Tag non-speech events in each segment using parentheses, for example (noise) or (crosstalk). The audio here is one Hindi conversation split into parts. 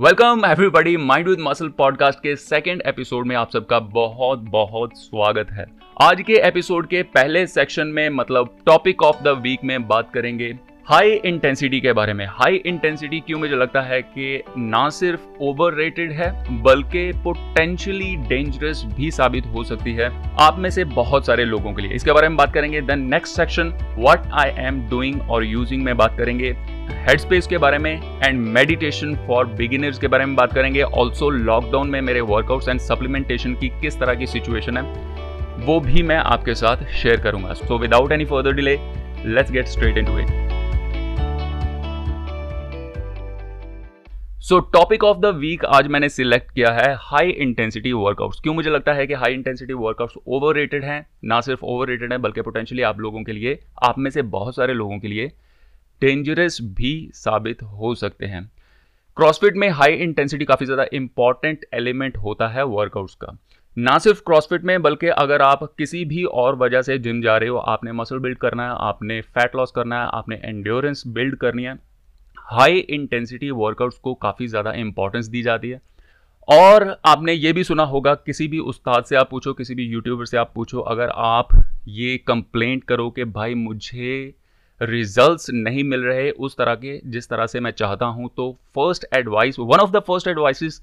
Welcome everybody mind with muscle podcast के सेकंड एपिसोड में आप सबका बहुत बहुत स्वागत है। आज के एपिसोड के पहले सेक्शन में मतलब टॉपिक ऑफ़ द वीक में बात करेंगे। हाई इंटेंसिटी के बारे में। हाई इंटेंसिटी क्यों मुझे लगता है कि ना सिर्फ़ ओवर है, बल्कि पोटेंशियली डेंजरस भी साबित हो सकती है आप में से बहुत सारे लोगों के लिए। इसके बारे में बात करेंगे then next section what I am doing और यूजिंग में बात करेंगे। हेड स्पेस के बारे में एंड मेडिटेशन फॉर बिगिनर्स के बारे में बात करेंगे। ऑल्सो लॉकडाउन में मेरे वर्कआउट्स एंड सप्लीमेंटेशन की किस तरह की सिचुएशन है, वो भी मैं आपके साथ शेयर करूँगा। So without any further delay let's get straight into it so topic of the week आज मैंने सिलेक्ट किया है हाई इंटेंसिटी वर्कआउट्स क्यों मुझे लगता है कि हाई इंटेंसिटी वर्कआउट्स ओवर हैं? ना सिर्फ़ ओवर है, बल्कि पोटेंशियली आप लोगों के लिए, आप में से बहुत सारे लोगों के लिए डेंजरस भी साबित हो सकते हैं। क्रॉसफिट में हाई इंटेंसिटी काफ़ी ज़्यादा इंपॉर्टेंट एलिमेंट होता है वर्कआउट्स का। ना सिर्फ़ क्रॉसफिट में, बल्कि अगर आप किसी भी और वजह से जिम जा रहे हो, आपने मसल बिल्ड करना है, आपने फैट लॉस करना है, आपने एंड्योरेंस बिल्ड करनी है हाई इंटेंसिटी वर्कआउट्स को काफ़ी ज़्यादा इंपॉर्टेंस दी जाती है। और आपने ये भी सुना होगा, किसी भी उस्ताद से आप पूछो, किसी भी यूट्यूबर से आप पूछो, अगर आप ये कंप्लेंट करो कि भाई मुझे रिजल्ट्स नहीं मिल रहे उस तरह के, जिस तरह से मैं चाहता हूँ तो first advice one of the first advices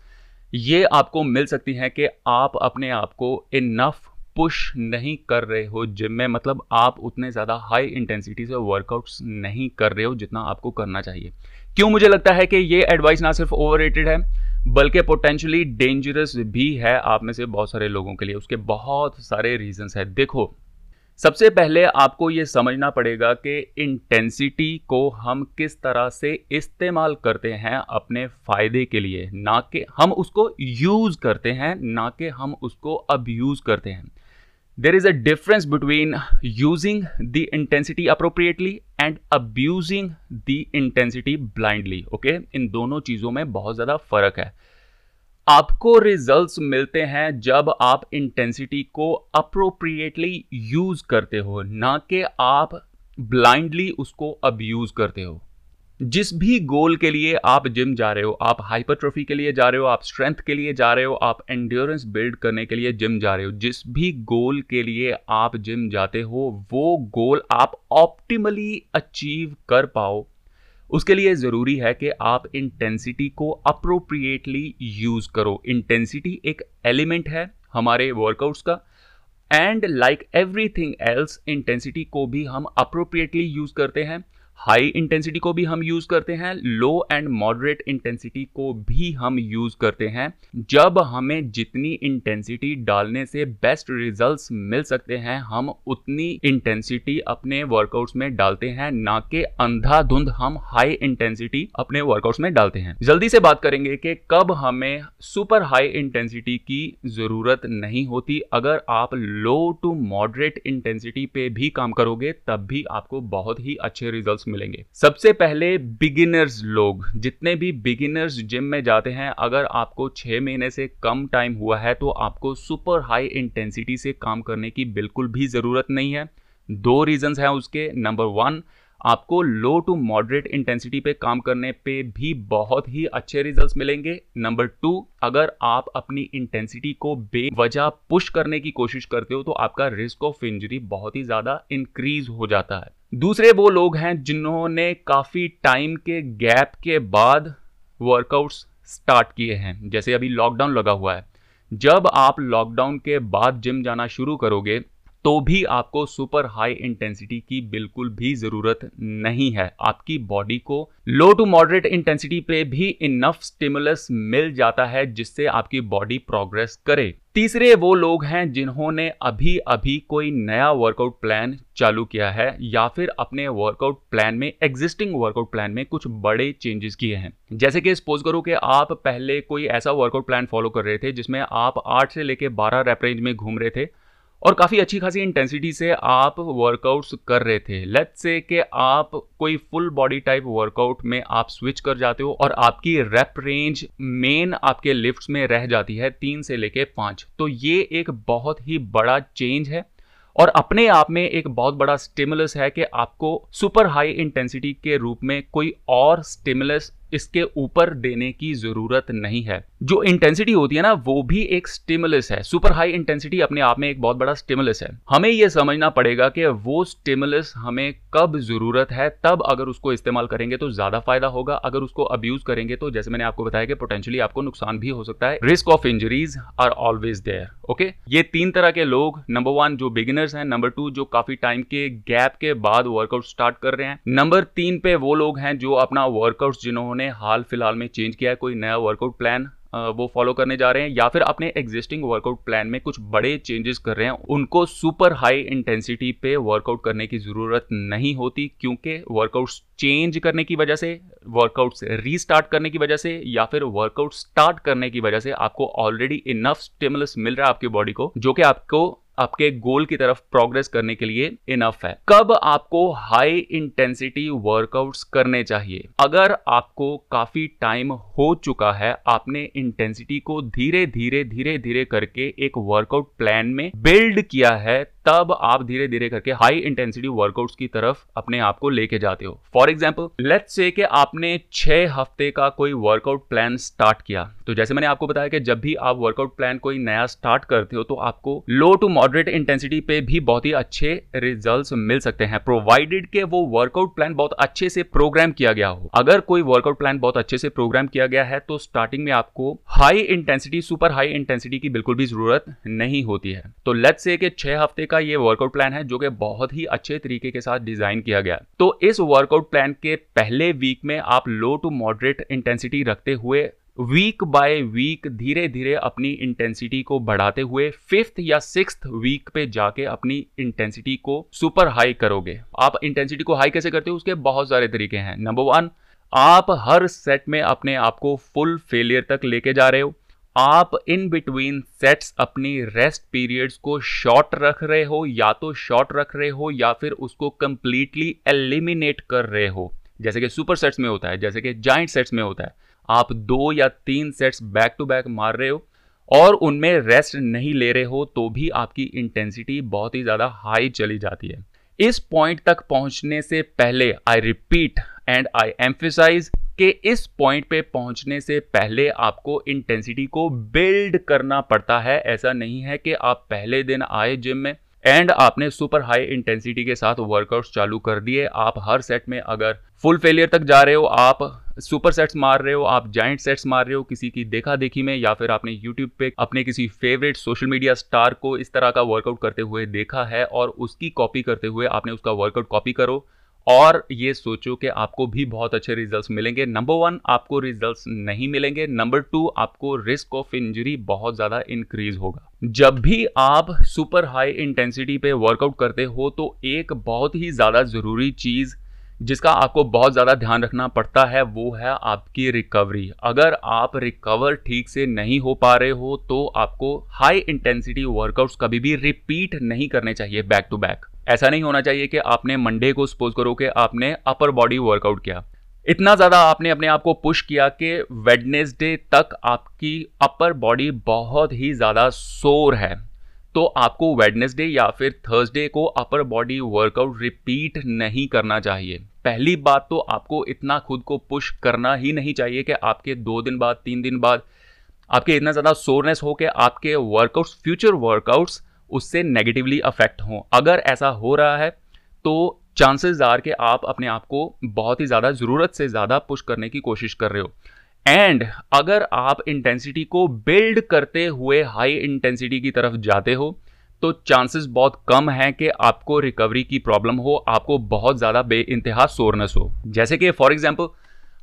ये आपको मिल सकती हैं कि आप अपने आप को इनफ पुश नहीं कर रहे हो, जिम में मतलब आप उतने ज़्यादा हाई इंटेंसिटी से वर्कआउट्स नहीं कर रहे हो जितना आपको करना चाहिए। क्यों मुझे लगता है कि ये एडवाइस ना सिर्फ़ ओवर है, बल्कि पोटेंशली डेंजरस भी है आप में से बहुत सारे लोगों के लिए। उसके बहुत सारे रीजंस हैं। देखो, सबसे पहले आपको ये समझना पड़ेगा कि इंटेंसिटी को हम किस तरह से इस्तेमाल करते हैं अपने फ़ायदे के लिए। ना कि हम उसको यूज़ करते हैं, ना कि हम उसको अब यूज़ करते हैं। There is a difference between using the intensity appropriately and abusing the intensity blindly okay इन दोनों चीज़ों में बहुत ज़्यादा फ़र्क है आपको रिजल्ट्स मिलते हैं जब आप इंटेंसिटी को अप्रोप्रिएटली यूज़ करते हो ना कि आप ब्लाइंडली उसको अब्यूज करते हो जिस भी गोल के लिए आप जिम जा रहे हो, आप हाइपरट्रोफी के लिए जा रहे हो, आप स्ट्रेंथ के लिए जा रहे हो, आप एंड्योरेंस बिल्ड करने के लिए जिम जा रहे हो, जिस भी गोल के लिए आप जिम जाते हो, वो गोल आप ऑप्टिमली अचीव कर पाओ। उसके लिए ज़रूरी है कि आप इंटेंसिटी को अप्रोप्रिएटली यूज़ करो। इंटेंसिटी एक एलिमेंट है हमारे वर्कआउट्स का। And like everything else intensity को भी हम अप्रोप्रिएटली यूज़ करते हैं। हाई इंटेंसिटी को भी हम यूज़ करते हैं लो एंड मॉडरेट इंटेंसिटी को भी हम यूज़ करते हैं। जब हमें जितनी इंटेंसिटी डालने से बेस्ट रिजल्ट्स मिल सकते हैं, हम उतनी इंटेंसिटी अपने वर्कआउट्स में डालते हैं, ना कि अंधाधुंध हम हाई इंटेंसिटी अपने वर्कआउट्स में डालते हैं। जल्दी से बात करेंगे कि कब हमें सुपर हाई इंटेंसिटी की ज़रूरत नहीं होती। अगर आप लो टू मॉडरेट इंटेंसिटी पे भी काम करोगे, तब भी आपको बहुत ही अच्छे रिज़ल्ट मिलेंगे। सबसे पहले बिगिनर्स लोग, जितने भी बिगिनर्स जिम में जाते हैं, अगर आपको छह महीने से कम टाइम हुआ है तो आपको सुपर हाई इंटेंसिटी से काम करने की बिल्कुल भी ज़रूरत नहीं है। दो रीजंस हैं उसके। नंबर वन आपको लो टू मॉडरेट इंटेंसिटी पे काम करने पे भी बहुत ही अच्छे रिजल्ट्स मिलेंगे। नंबर टू अगर आप अपनी इंटेंसिटी को बेवजह पुश करने की कोशिश करते हो तो आपका रिस्क ऑफ़ इंजरी बहुत ही ज़्यादा इंक्रीज हो जाता है। दूसरे वो लोग हैं जिन्होंने काफ़ी टाइम के गैप के बाद वर्कआउट्स स्टार्ट किए हैं। जैसे अभी लॉकडाउन लगा हुआ है। जब आप लॉकडाउन के बाद जिम जाना शुरू करोगे तो भी आपको सुपर हाई इंटेंसिटी की बिल्कुल भी ज़रूरत नहीं है। आपकी बॉडी को लो टू मॉडरेट इंटेंसिटी पे भी इनफ स्टिमुलस मिल जाता है, जिससे आपकी बॉडी प्रोग्रेस करे। तीसरे वो लोग हैं जिन्होंने अभी अभी कोई नया वर्कआउट प्लान चालू किया है, या फिर अपने वर्कआउट प्लान में एग्जिस्टिंग वर्कआउट प्लान में कुछ बड़े चेंजेस किए हैं। जैसे कि सपोज़ करो कि आप पहले कोई ऐसा वर्कआउट प्लान फॉलो कर रहे थे, जिसमें आप आठ से लेके बारह रेप रेंज में घूम रहे थे और काफ़ी अच्छी खासी इंटेंसिटी से आप वर्कआउट्स कर रहे थे। लेट्स से कि आप कोई फुल बॉडी टाइप वर्कआउट में आप स्विच कर जाते हो और आपकी रेप रेंज मेन आपके लिफ्ट्स में रह जाती है तीन से लेके पाँच। तो ये एक बहुत ही बड़ा चेंज है और अपने आप में एक बहुत बड़ा स्टिमुलस है कि आपको सुपर हाई इंटेंसिटी के रूप में कोई और स्टिमुलस इसके ऊपर देने की ज़रूरत नहीं है। जो इंटेंसिटी होती है ना, वो भी एक स्टिमुलस है। सुपर हाई इंटेंसिटी अपने आप में एक बहुत बड़ा स्टिमुलस है। हमें यह समझना पड़ेगा कि वो स्टिमुलस हमें कब ज़रूरत है, तब अगर उसको इस्तेमाल करेंगे तो ज़्यादा फ़ायदा होगा। अगर उसको अब्यूज करेंगे तो जैसे मैंने आपको बताया कि पोटेंशियली आपको नुकसान भी हो सकता है। Risk of injuries are always there okay ये तीन तरह के लोग नंबर वन जो बिगिनर्स हैं नंबर टू जो काफ़ी टाइम के गैप के बाद वर्कआउट स्टार्ट कर रहे हैं। नंबर तीन पे वो लोग हैं जो अपना वर्कआउट जिन्होंने हाल फ़िलहाल में चेंज किया है, कोई नया वर्कआउट प्लान वो फॉलो करने जा रहे हैं, या फिर अपने एग्जिस्टिंग वर्कआउट प्लान में कुछ बड़े चेंजेस कर रहे हैं, उनको सुपर हाई इंटेंसिटी पे वर्कआउट करने की ज़रूरत नहीं होती, क्योंकि वर्कआउट्स चेंज करने की वजह से वर्कआउट्स रीस्टार्ट करने की वजह से, या फिर वर्कआउट स्टार्ट करने की वजह से आपको ऑलरेडी इनफ स्टिमुलस मिल रहा है आपकी बॉडी को, जो कि आपको आपके गोल की तरफ़ प्रोग्रेस करने के लिए इनफ है। कब आपको हाई इंटेंसिटी वर्कआउट्स करने चाहिए? अगर आपको काफ़ी टाइम हो चुका है, आपने इंटेंसिटी को धीरे धीरे धीरे धीरे करके एक वर्कआउट प्लान में बिल्ड किया है तब आप धीरे धीरे करके हाई इंटेंसिटी वर्कआउट्स की तरफ़ अपने आप को लेके जाते हो। फॉर एग्ज़ाम्पल लेट्स से कि आपने छह हफ़्ते का कोई वर्कआउट प्लान स्टार्ट किया। तो जैसे मैंने आपको बताया कि जब भी आप वर्कआउट प्लान कोई नया स्टार्ट करते हो तो आपको लो टू मॉडरेट इंटेंसिटी पे भी बहुत ही अच्छे रिज़ल्ट मिल सकते हैं। प्रोवाइडेड के वो वर्कआउट प्लान बहुत अच्छे से प्रोग्राम किया गया हो। अगर कोई वर्कआउट प्लान बहुत अच्छे से प्रोग्राम किया गया है तो स्टार्टिंग में आपको high intensity super high intensity की बिल्कुल भी ज़रूरत नहीं होती है। तो लेट्स से कि छह हफ़्ते का का ये वर्कआउट प्लान है, जो कि बहुत ही अच्छे तरीके के साथ डिज़ाइन किया गया। तो इस वर्कआउट प्लान के पहले वीक में आप लो टू मॉडरेट इंटेंसिटी रखते हुए वीक बाय वीक धीरे धीरे अपनी इंटेंसिटी को बढ़ाते हुए फिफ्थ या सिक्स वीक पे जाके अपनी इंटेंसिटी को सुपर हाई करोगे। आप इंटेंसिटी को हाई कैसे करते हो? उसके बहुत सारे तरीके हैं। नंबर वन आप हर सेट में अपने आप को फुल फेलियर तक लेके जा रहे हो। आप इन बिटवीन सेट्स अपनी रेस्ट पीरियड्स को शॉर्ट रख रहे हो, या तो शॉर्ट रख रहे हो, या फिर उसको कंप्लीटली एलिमिनेट कर रहे हो। जैसे कि सुपर सेट्स में होता है, जैसे कि जाइंट सेट्स में होता है। आप दो या तीन सेट्स बैक टू बैक मार रहे हो, और उनमें रेस्ट नहीं ले रहे हो तो भी आपकी इंटेंसिटी बहुत ही ज़्यादा हाई चली जाती है। इस पॉइंट तक पहुँचने से पहले I repeat and I emphasise कि इस पॉइंट पे पहुँचने से पहले आपको इंटेंसिटी को बिल्ड करना पड़ता है। ऐसा नहीं है कि आप पहले दिन आए जिम में एंड आपने सुपर हाई इंटेंसिटी के साथ वर्कआउट्स चालू कर दिए। आप हर सेट में अगर फुल फेलियर तक जा रहे हो, आप सुपर सेट्स मार रहे हो, आप जाइंट सेट्स मार रहे हो किसी की देखा देखी में या फिर आपने यूट्यूब पे अपने किसी फेवरेट सोशल मीडिया स्टार को इस तरह का वर्कआउट करते हुए देखा है और उसकी कॉपी करते हुए आपने उसका वर्कआउट कॉपी करो। और ये सोचो कि आपको भी बहुत अच्छे रिजल्ट्स मिलेंगे। नंबर वन आपको रिजल्ट्स नहीं मिलेंगे। नंबर टू आपको रिस्क ऑफ़ इंजरी बहुत ज़्यादा इंक्रीज होगा। जब भी आप सुपर हाई इंटेंसिटी पे वर्कआउट करते हो तो एक बहुत ही ज़्यादा ज़रूरी चीज़ जिसका आपको बहुत ज़्यादा ध्यान रखना पड़ता है, वो है आपकी रिकवरी अगर आप रिकवर ठीक से नहीं हो पा रहे हो तो आपको हाई इंटेंसिटी वर्कआउट्स कभी भी रिपीट नहीं करने चाहिए बैक टू बैक ऐसा नहीं होना चाहिए कि आपने मंडे को सपोज़ करो कि आपने अपर बॉडी वर्कआउट किया। इतना ज़्यादा आपने अपने आप को पुश किया कि वेडनेसडे तक आपकी अपर बॉडी बहुत ही ज़्यादा सोर है। तो आपको वेडनेसडे या फिर थर्सडे को अपर बॉडी वर्कआउट रिपीट नहीं करना चाहिए। पहली बात तो आपको इतना खुद को पुश करना ही नहीं चाहिए कि आपके दो दिन बाद, तीन दिन बाद आपके इतना ज़्यादा सोरनेस हो कि आपके वर्कआउट्स फ्यूचर वर्कआउट्स उससे नेगेटिवली अफेक्ट हों। अगर ऐसा हो रहा है तो चांसेस आर कि आप अपने आप को बहुत ही ज़्यादा ज़रूरत से ज़्यादा पुश करने की कोशिश कर रहे हो। एंड अगर आप इंटेंसिटी को बिल्ड करते हुए हाई इंटेंसिटी की तरफ़ जाते हो तो चांसेस बहुत कम हैं कि आपको रिकवरी की प्रॉब्लम हो, आपको बहुत ज़्यादा बे इंतहा सोरनेस हो। जैसे कि फॉर एग्ज़ाम्पल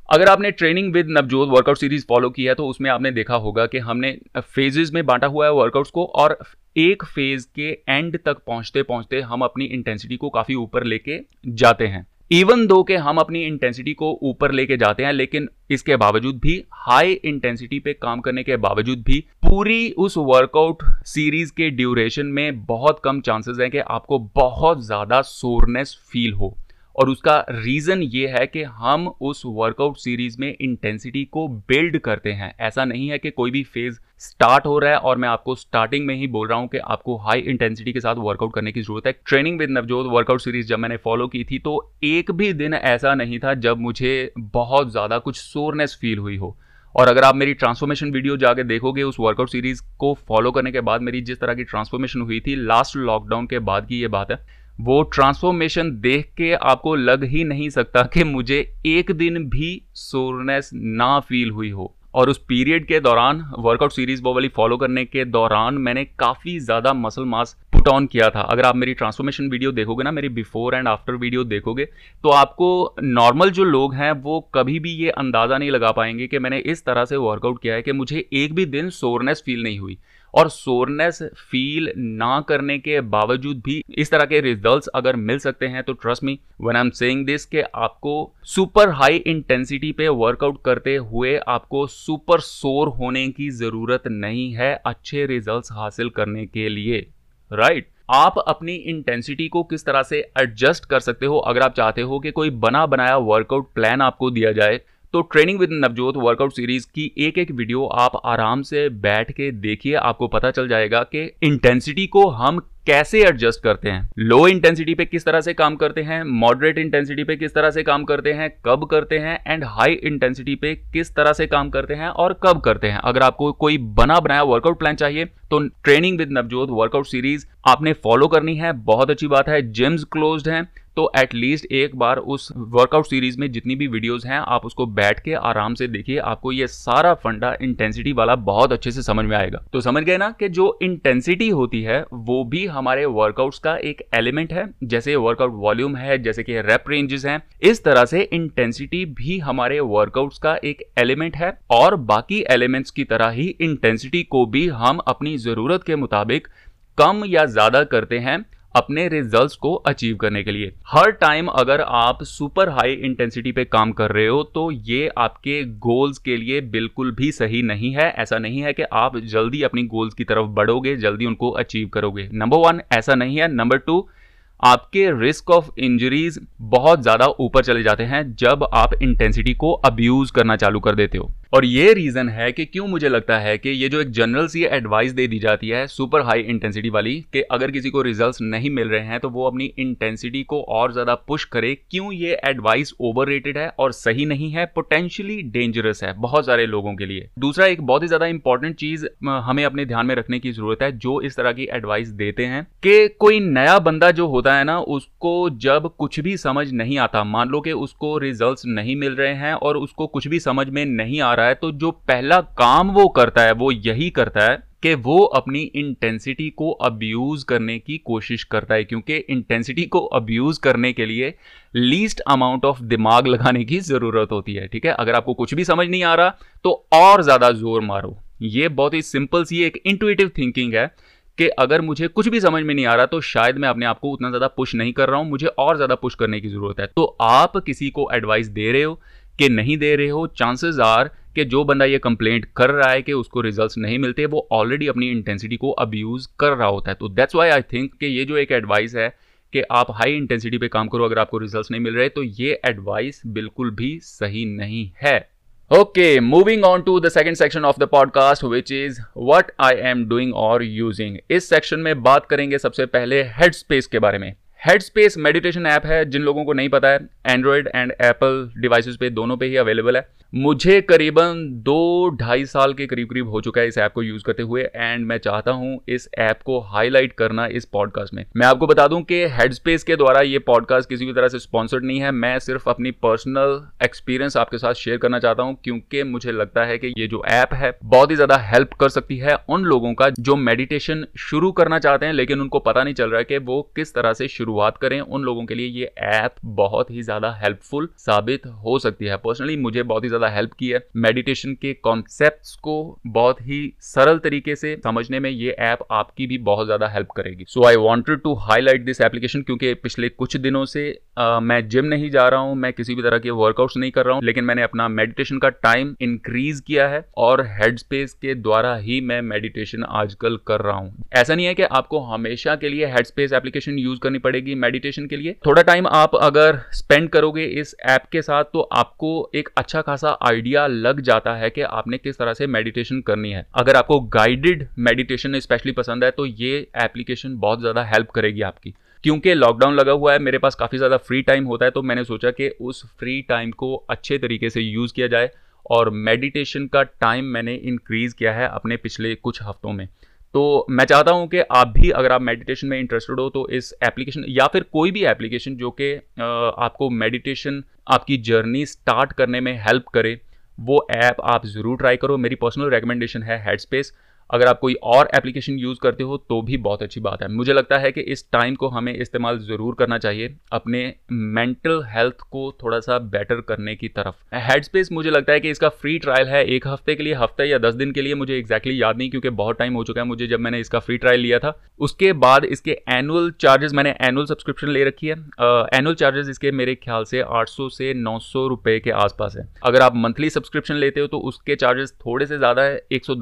अगर आपने training with Navjot workout series follow की है तो उसमें आपने देखा होगा कि हमने फेजेस में बांटा हुआ है वर्कआउट्स को और एक फ़ेज़ के एंड तक पहुँचते पहुँचते हम अपनी इंटेंसिटी को काफ़ी ऊपर लेके जाते हैं। इवन दो के हम अपनी इंटेंसिटी को ऊपर लेके जाते हैं, लेकिन इसके बावजूद भी हाई इंटेंसिटी पे काम करने के बावजूद भी, पूरी उस वर्कआउट सीरीज़ के ड्यूरेशन में बहुत कम चांसेस हैं कि आपको बहुत ज़्यादा सोरनेस फील हो। और उसका रीज़न ये है कि हम उस वर्कआउट सीरीज़ में इंटेंसिटी को बिल्ड करते हैं। ऐसा नहीं है कि कोई भी फ़ेज़ स्टार्ट हो रहा है और मैं आपको स्टार्टिंग में ही बोल रहा हूँ कि आपको हाई इंटेंसिटी के साथ वर्कआउट करने की ज़रूरत है। Training with Navjot workout series जब मैंने फॉलो की थी तो एक भी दिन ऐसा नहीं था जब मुझे बहुत ज़्यादा कुछ सोरनेस फील हुई हो। और अगर आप मेरी ट्रांसफॉर्मेशन वीडियो जाके देखोगे, उस वर्कआउट सीरीज़ को फॉलो करने के बाद मेरी जिस तरह की ट्रांसफॉर्मेशन हुई थी लास्ट लॉकडाउन के बाद की ये बात है, वो ट्रांसफॉर्मेशन देख के आपको लग ही नहीं सकता कि मुझे एक दिन भी सोरनेस ना फील हुई हो। और उस पीरियड के दौरान वर्कआउट सीरीज़ वो वाली फॉलो करने के दौरान मैंने काफ़ी ज़्यादा मसल मास पुट ऑन किया था। अगर आप मेरी ट्रांसफॉर्मेशन वीडियो देखोगे ना, मेरी बिफोर एंड आफ्टर वीडियो देखोगे तो आपको नॉर्मल जो लोग हैं, वो कभी भी ये अंदाज़ा नहीं लगा पाएँगे कि मैंने इस तरह से वर्कआउट किया है कि मुझे एक भी दिन सोरनेस फील नहीं हुई। और सोरनेस फील ना करने के बावजूद भी इस तरह के रिजल्ट्स अगर मिल सकते हैं तो trust me when I am saying this के आपको सुपर हाई इंटेंसिटी पे वर्कआउट करते हुए आपको सुपर सोर होने की ज़रूरत नहीं है अच्छे रिजल्ट्स हासिल करने के लिए राइट right? आप अपनी इंटेंसिटी को किस तरह से एडजस्ट कर सकते हो अगर आप चाहते हो कि कोई बना बनाया वर्कआउट प्लान आपको दिया जाए तो training with Navjot workout series की एक एक वीडियो आप आराम से बैठ के देखिए, आपको पता चल जाएगा कि इंटेंसिटी को हम कैसे एडजस्ट करते हैं। लो इंटेंसिटी पे किस तरह से काम करते हैं मॉडरेट इंटेंसिटी पे किस तरह से काम करते हैं, कब करते हैं एंड हाई इंटेंसिटी पे किस तरह से काम करते हैं और कब करते हैं। अगर आपको कोई बना बनाया वर्कआउट प्लान चाहिए तो training with Navjot workout series आपने फॉलो करनी है। बहुत अच्छी बात है जिम्स क्लोज्ड हैं। तो एटलीस्ट एक बार उस वर्कआउट सीरीज़ में जितनी भी वीडियोस हैं, आप उसको बैठ के आराम से देखिए, आपको ये सारा फंडा इंटेंसिटी वाला बहुत अच्छे से समझ में आएगा। तो समझ गए ना कि जो इंटेंसिटी होती है, वो भी हमारे वर्कआउट्स का एक एलिमेंट है, जैसे वर्कआउट वॉल्यूम है, जैसे कि रेप रेंजेस हैं, इस तरह से इंटेंसिटी भी हमारे वर्कआउट्स का एक एलिमेंट है, और बाकी एलिमेंट्स की तरह ही इंटेंसिटी को भी हम अपनी ज़रूरत के मुताबिक कम या ज़्यादा करते हैं अपने रिजल्ट्स को अचीव करने के लिए। हर टाइम अगर आप सुपर हाई इंटेंसिटी पे काम कर रहे हो तो ये आपके गोल्स के लिए बिल्कुल भी सही नहीं है। ऐसा नहीं है कि आप जल्दी अपनी गोल्स की तरफ़ बढ़ोगे, जल्दी उनको अचीव करोगे। नंबर वन ऐसा नहीं है। नंबर टू आपके रिस्क ऑफ़ इंजरीज बहुत ज़्यादा ऊपर चले जाते हैं जब आप इंटेंसिटी को अब्यूज करना चालू कर देते हो। और ये रीज़न है कि क्यों मुझे लगता है कि ये जो एक जनरल सी एडवाइस दे दी जाती है सुपर हाई इंटेंसिटी वाली कि अगर किसी को रिजल्ट्स नहीं मिल रहे हैं तो वो अपनी इंटेंसिटी को और ज़्यादा पुश करे, क्यों ये एडवाइस ओवर है और सही नहीं है पोटेंशियली डेंजरस है बहुत सारे लोगों के लिए। दूसरा, एक बहुत ही ज़्यादा इंपॉर्टेंट चीज़ हमें अपने ध्यान में रखने की ज़रूरत है जो इस तरह की एडवाइस देते हैं कि कोई नया बंदा जो होता है ना, उसको जब कुछ भी समझ नहीं आता, मान लो कि उसको रिज़ल्ट नहीं मिल रहे हैं और उसको कुछ भी समझ में नहीं आ रहा रहा है तो जो पहला काम वो करता है, वो यही करता है कि वो अपनी इंटेंसिटी को अब्यूज करने की कोशिश करता है, क्योंकि इंटेंसिटी को अब्यूज करने के लिए लीस्ट अमाउंट ऑफ़ दिमाग लगाने की ज़रूरत होती है, ठीक है? अगर आपको कुछ भी समझ नहीं आ रहा तो और ज़्यादा ज़ोर मारो। ये बहुत ही सिंपल सी एक इंटुएटिव थिंकिंग है कि अगर मुझे कुछ भी समझ में नहीं आ रहा तो शायद मैं अपने आप को उतना ज़्यादा पुश नहीं कर रहा हूँ, मुझे और ज़्यादा पुश करने की ज़रूरत है। तो आप किसी को एडवाइस दे रहे हो कि नहीं दे रहे हो चांसेस आर कि जो बंदा ये कंप्लेंट कर रहा है कि उसको रिजल्ट्स नहीं मिलते, वो ऑलरेडी अपनी इंटेंसिटी को अब्यूज़ कर रहा होता है। तो दैट्स वाई आई थिंक कि ये जो एक एडवाइस है कि आप हाई इंटेंसिटी पे काम करो, अगर आपको रिजल्ट्स नहीं मिल रहे तो ये एडवाइस बिल्कुल भी सही नहीं है। Okay moving on to the second section of the podcast which is what I am doing और यूजिंग इस सेक्शन में बात करेंगे सबसे पहले हेड स्पेस के बारे में। हेड स्पेस मेडिटेशन ऐप है, जिन लोगों को नहीं पता है एंड्रॉयड एंड एप्पल डिवाइसेस पे दोनों पे ही अवेलेबल है। मुझे करीबन दो ढाई साल के करीब करीब हो चुका है इस ऐप को यूज़ करते हुए एंड मैं चाहता हूँ इस ऐप को हाईलाइट करना इस पॉडकास्ट में। मैं आपको बता दूँ कि हेडस्पेस के द्वारा ये पॉडकास्ट किसी भी तरह से स्पॉन्सर्ड नहीं है। मैं सिर्फ़ अपनी पर्सनल एक्सपीरियंस आपके साथ शेयर करना चाहता हूँ, क्योंकि मुझे लगता है कि ये जो ऐप है, बहुत ही ज़्यादा हेल्प कर सकती है उन लोगों का जो मेडिटेशन शुरू करना चाहते हैं, लेकिन उनको पता नहीं चल रहा है कि वो किस तरह से शुरुआत करें उन लोगों के लिए ये ऐप बहुत ही ज़्यादा हेल्पफुल साबित हो सकती है। पर्सनली मुझे बहुत ही ज़्यादा हेल्प की है। मेडिटेशन के कॉन्सेप्ट को बहुत ही सरल तरीके से समझने में ये ऐप आपकी भी बहुत ज़्यादा हेल्प करेगी। So I wanted to highlight this application क्योंकि पिछले कुछ दिनों से आ, मैं जिम नहीं जा रहा हूँ मैं किसी भी तरह के वर्कआउट्स नहीं कर रहा हूँ लेकिन मैंने अपना मेडिटेशन का टाइम इंक्रीज किया है और हेड स्पेस के द्वारा ही मैं मेडिटेशन आजकल कर रहा हूँ। ऐसा नहीं है कि आपको हमेशा के लिए हेड स्पेस एप्लीकेशन यूज़ करनी पड़ेगी। करेगी मेडिटेशन के लिए। थोड़ा टाइम आप अगर स्पेंड करोगे इस ऐप के साथ तो आपको एक अच्छा खासा आइडिया लग जाता है कि आपने किस तरह से मेडिटेशन करनी है। अगर आपको गाइडेड मेडिटेशन स्पेशली पसंद है तो ये एप्लीकेशन बहुत ज़्यादा हेल्प करेगी आपकी। क्योंकि लॉकडाउन लगा हुआ है, मेरे पास काफ़ी ज़्यादा फ्री टाइम होता है तो मैंने सोचा कि उस फ्री टाइम को अच्छे तरीके से यूज़ किया जाए। और मेडिटेशन का टाइम मैंने इंक्रीज़ किया है अपने पिछले कुछ हफ्तों में। तो मैं चाहता हूँ कि आप भी, अगर आप मेडिटेशन में इंटरेस्टेड हो तो इस एप्लीकेशन या फिर कोई भी एप्लीकेशन जो कि आपको मेडिटेशन आपकी जर्नी स्टार्ट करने में हेल्प करे, वो ऐप आप ज़रूर ट्राई करो। मेरी पर्सनल रिकमेंडेशन है हेडस्पेस अगर आप कोई और एप्लीकेशन यूज़ करते हो तो भी बहुत अच्छी बात है। मुझे लगता है कि इस टाइम को हमें इस्तेमाल ज़रूर करना चाहिए, अपने मेंटल हेल्थ को थोड़ा सा बेटर करने की तरफ़। हेडस्पेस मुझे लगता है कि इसका फ्री ट्रायल है एक हफ़्ते के लिए, हफ़्ते या दस दिन के लिए, मुझे एक्जैक्टली याद नहीं, क्योंकि बहुत टाइम हो चुका है मुझे जब मैंने इसका फ्री ट्रायल लिया था। उसके बाद इसके एनुअल चार्जेस मैंने एनुअल सब्सक्रिप्शन ले रखी है। एनुअल चार्जेस इसके मेरे ख्याल से आठ सौ से नौ सौ रुपए के आसपास है। अगर आप मंथली सब्सक्रिप्शन लेते हो तो उसके चार्जेस थोड़े से ज़्यादा है, एक सौ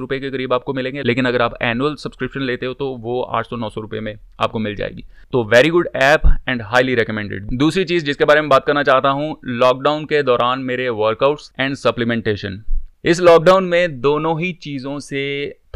रुपए के करीब आपको मिलेंगे, लेकिन अगर आप एनुअल सब्सक्रिप्शन लेते हो तो वो आठ सौ, नौ सौ रुपए में आपको मिल जाएगी। तो very good app and highly recommended दूसरी चीज़ जिसके बारे में बात करना चाहता हूँ लॉकडाउन के दौरान मेरे वर्कआउट्स एंड सप्लीमेंटेशन इस लॉकडाउन में दोनों ही चीज़ों से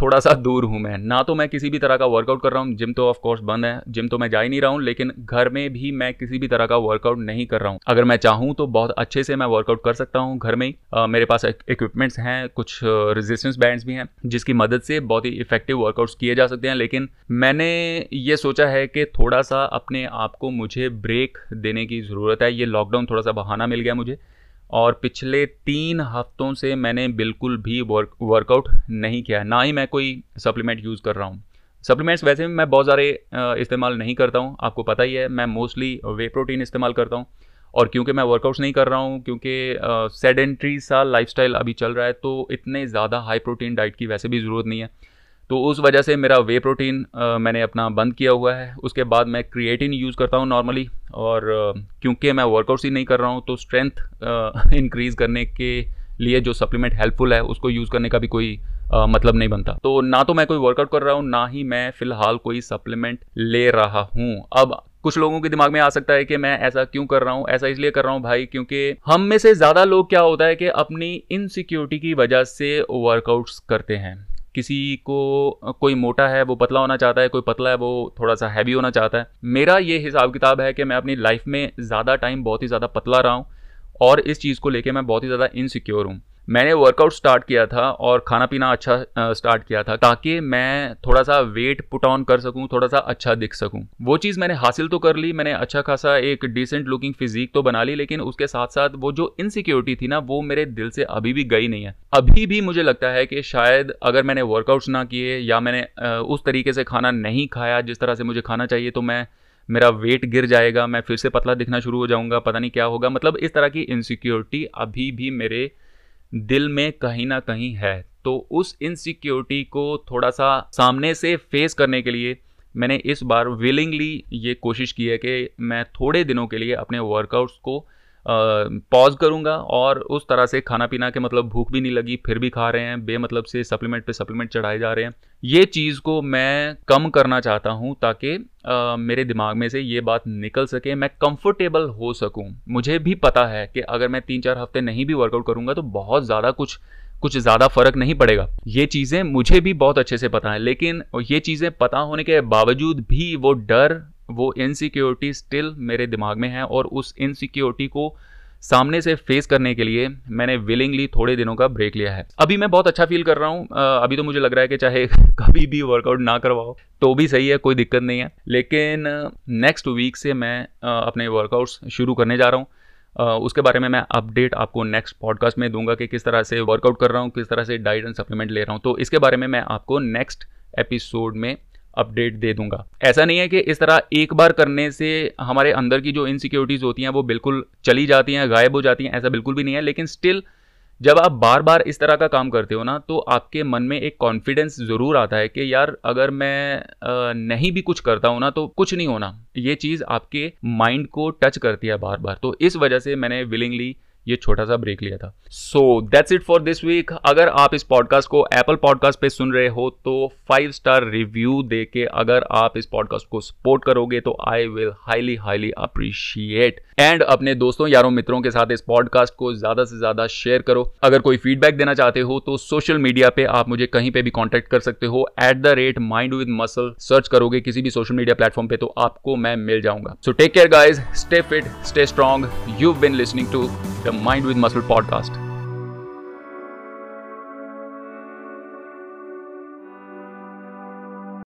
थोड़ा सा दूर हूँ मैं। ना तो मैं किसी भी तरह का वर्कआउट कर रहा हूँ जिम तो ऑफ़ कोर्स बंद है जिम तो मैं जा ही नहीं रहा हूँ, लेकिन घर में भी मैं किसी भी तरह का वर्कआउट नहीं कर रहा हूँ। अगर मैं चाहूँ तो बहुत अच्छे से मैं वर्कआउट कर सकता हूँ घर में ही। मेरे पास इक्विपमेंट्स हैं, कुछ रेजिस्टेंस बैंड्स भी हैं, जिसकी मदद से बहुत ही इफ़ेक्टिव वर्कआउट्स किए जा सकते हैं, लेकिन मैंने ये सोचा है कि थोड़ा सा अपने आप को मुझे ब्रेक देने की ज़रूरत है। ये लॉकडाउन थोड़ा सा बहाना मिल गया मुझे। और पिछले तीन हफ्तों से मैंने बिल्कुल भी वर्क वर्कआउट नहीं किया। ना ही मैं कोई सप्लीमेंट यूज़ कर रहा हूँ। सप्लीमेंट्स वैसे भी मैं बहुत सारे इस्तेमाल नहीं करता हूँ। आपको पता ही है, मैं मोस्टली वे प्रोटीन इस्तेमाल करता हूँ। और क्योंकि मैं वर्कआउट्स नहीं कर रहा हूँ, क्योंकि सेडेंट्री सा लाइफस्टाइल अभी चल रहा है तो इतने ज़्यादा हाई प्रोटीन डाइट की वैसे भी ज़रूरत नहीं है। तो उस वजह से मेरा वे प्रोटीन मैंने अपना बंद किया हुआ है। उसके बाद मैं क्रिएटिन यूज़ करता हूँ नॉर्मली और क्योंकि मैं वर्कआउट्स ही नहीं कर रहा हूँ तो स्ट्रेंथ इंक्रीज़ (laughs) करने के लिए जो सप्लीमेंट हेल्पफुल है उसको यूज़ करने का भी कोई आ, मतलब नहीं बनता। तो ना तो मैं कोई वर्कआउट कर रहा हूँ ना ही मैं फ़िलहाल कोई सप्लीमेंट ले रहा हूँ। अब कुछ लोगों के दिमाग में आ सकता है कि मैं ऐसा क्यों कर रहा हूँ ऐसा इसलिए कर रहा हूँ भाई क्योंकि हम में से ज़्यादा लोग क्या होता है कि अपनी इनसिक्योरिटी की वजह से वर्कआउट्स करते हैं। किसी को कोई मोटा है, वो पतला होना चाहता है, कोई पतला है, वो थोड़ा सा हैवी होना चाहता है। मेरा ये हिसाब किताब है कि मैं अपनी लाइफ में ज़्यादा टाइम बहुत ही ज़्यादा पतला रहा हूँ और इस चीज़ को लेके मैं बहुत ही ज़्यादा इनसिक्योर हूँ। मैंने वर्कआउट स्टार्ट किया था और खाना पीना अच्छा स्टार्ट किया था ताकि मैं थोड़ा सा वेट पुट ऑन कर सकूँ थोड़ा सा अच्छा दिख सकूँ। वो चीज़ मैंने हासिल तो कर ली, मैंने अच्छा खासा एक डिसेंट लुकिंग फिजिक तो बना ली, लेकिन उसके साथ साथ वो जो इनसिक्योरिटी थी ना, वो मेरे दिल से अभी भी गई नहीं है। अभी भी मुझे लगता है कि शायद अगर मैंने वर्कआउट्स ना किए या मैंने उस तरीके से खाना नहीं खाया, जिस तरह से मुझे खाना चाहिए तो मैं, मेरा वेट गिर जाएगा, मैं फिर से पतला दिखना शुरू हो जाऊँगा, पता नहीं क्या होगा। मतलब इस तरह की इनसिक्योरिटी अभी भी मेरे दिल में कहीं ना कहीं है। तो उस इनसिक्योरिटी को थोड़ा सा सामने से फेस करने के लिए मैंने इस बार विलिंगली ये कोशिश की है कि मैं थोड़े दिनों के लिए अपने वर्कआउट्स को पॉज करूँगा और उस तरह से खाना पीना के मतलब भूख भी नहीं लगी, फिर भी खा रहे हैं, बेमतलब से सप्लीमेंट पे सप्लीमेंट चढ़ाए जा रहे हैं। ये चीज़ को मैं कम करना चाहता हूँ ताकि मेरे दिमाग में से ये बात निकल सके, मैं कंफर्टेबल हो सकूँ। मुझे भी पता है कि अगर मैं तीन चार हफ़्ते नहीं भी वर्कआउट करूँगा तो बहुत ज़्यादा कुछ कुछ ज़्यादा फ़र्क नहीं पड़ेगा। ये चीज़ें मुझे भी बहुत अच्छे से पता है, लेकिन ये चीज़ें पता होने के बावजूद भी वो डर वो इनसिक्योरिटी स्टिल मेरे दिमाग में है और उस इनसिक्योरिटी को सामने से फेस करने के लिए मैंने विलिंगली थोड़े दिनों का ब्रेक लिया है। अभी मैं बहुत अच्छा फील कर रहा हूँ। अभी तो मुझे लग रहा है कि चाहे (laughs) कभी भी वर्कआउट ना करवाओ तो भी सही है, कोई दिक्कत नहीं है। लेकिन नेक्स्ट वीक से मैं अपने वर्कआउट्स शुरू करने जा रहा हूँ। उसके बारे में मैं अपडेट आपको नेक्स्ट पॉडकास्ट में दूँगा कि किस तरह से वर्कआउट कर रहा हूँ, किस तरह से डाइट एंड सप्लीमेंट ले रहा हूँ। तो इसके बारे में मैं आपको नेक्स्ट एपिसोड में अपडेट दे दूँगा। ऐसा नहीं है कि इस तरह एक बार करने से हमारे अंदर की जो इनसिक्योरिटीज़ होती हैं, वो बिल्कुल चली जाती हैं, गायब हो जाती हैं, ऐसा बिल्कुल भी नहीं है। लेकिन स्टिल जब आप बार बार इस तरह का काम करते हो ना तो आपके मन में एक कॉन्फिडेंस ज़रूर आता है कि यार, अगर मैं नहीं भी कुछ करता हूँ ना तो कुछ नहीं होना। ये चीज़ आपके माइंड को टच करती है बार बार तो इस वजह से मैंने विलिंगली ये छोटा सा ब्रेक लिया था। So that's it for this week अगर आप इस पॉडकास्ट को एप्पल पॉडकास्ट पे सुन रहे हो तो फाइव स्टार रिव्यू दे के अगर आप इस पॉडकास्ट को सपोर्ट करोगे तो I will highly highly appreciate and अपने दोस्तों, यारों, मित्रों के साथ इस पॉडकास्ट को ज़्यादा से ज़्यादा शेयर करो। अगर कोई फीडबैक देना चाहते हो तो सोशल मीडिया पे आप मुझे कहीं पे भी कॉन्टेक्ट कर सकते हो। At the rate mind with muscle search करोगे किसी भी सोशल मीडिया प्लेटफॉर्म पे तो आपको मैं मिल जाऊँगा। So take care guys stay fit stay strong you been listening to the mind with muscle podcast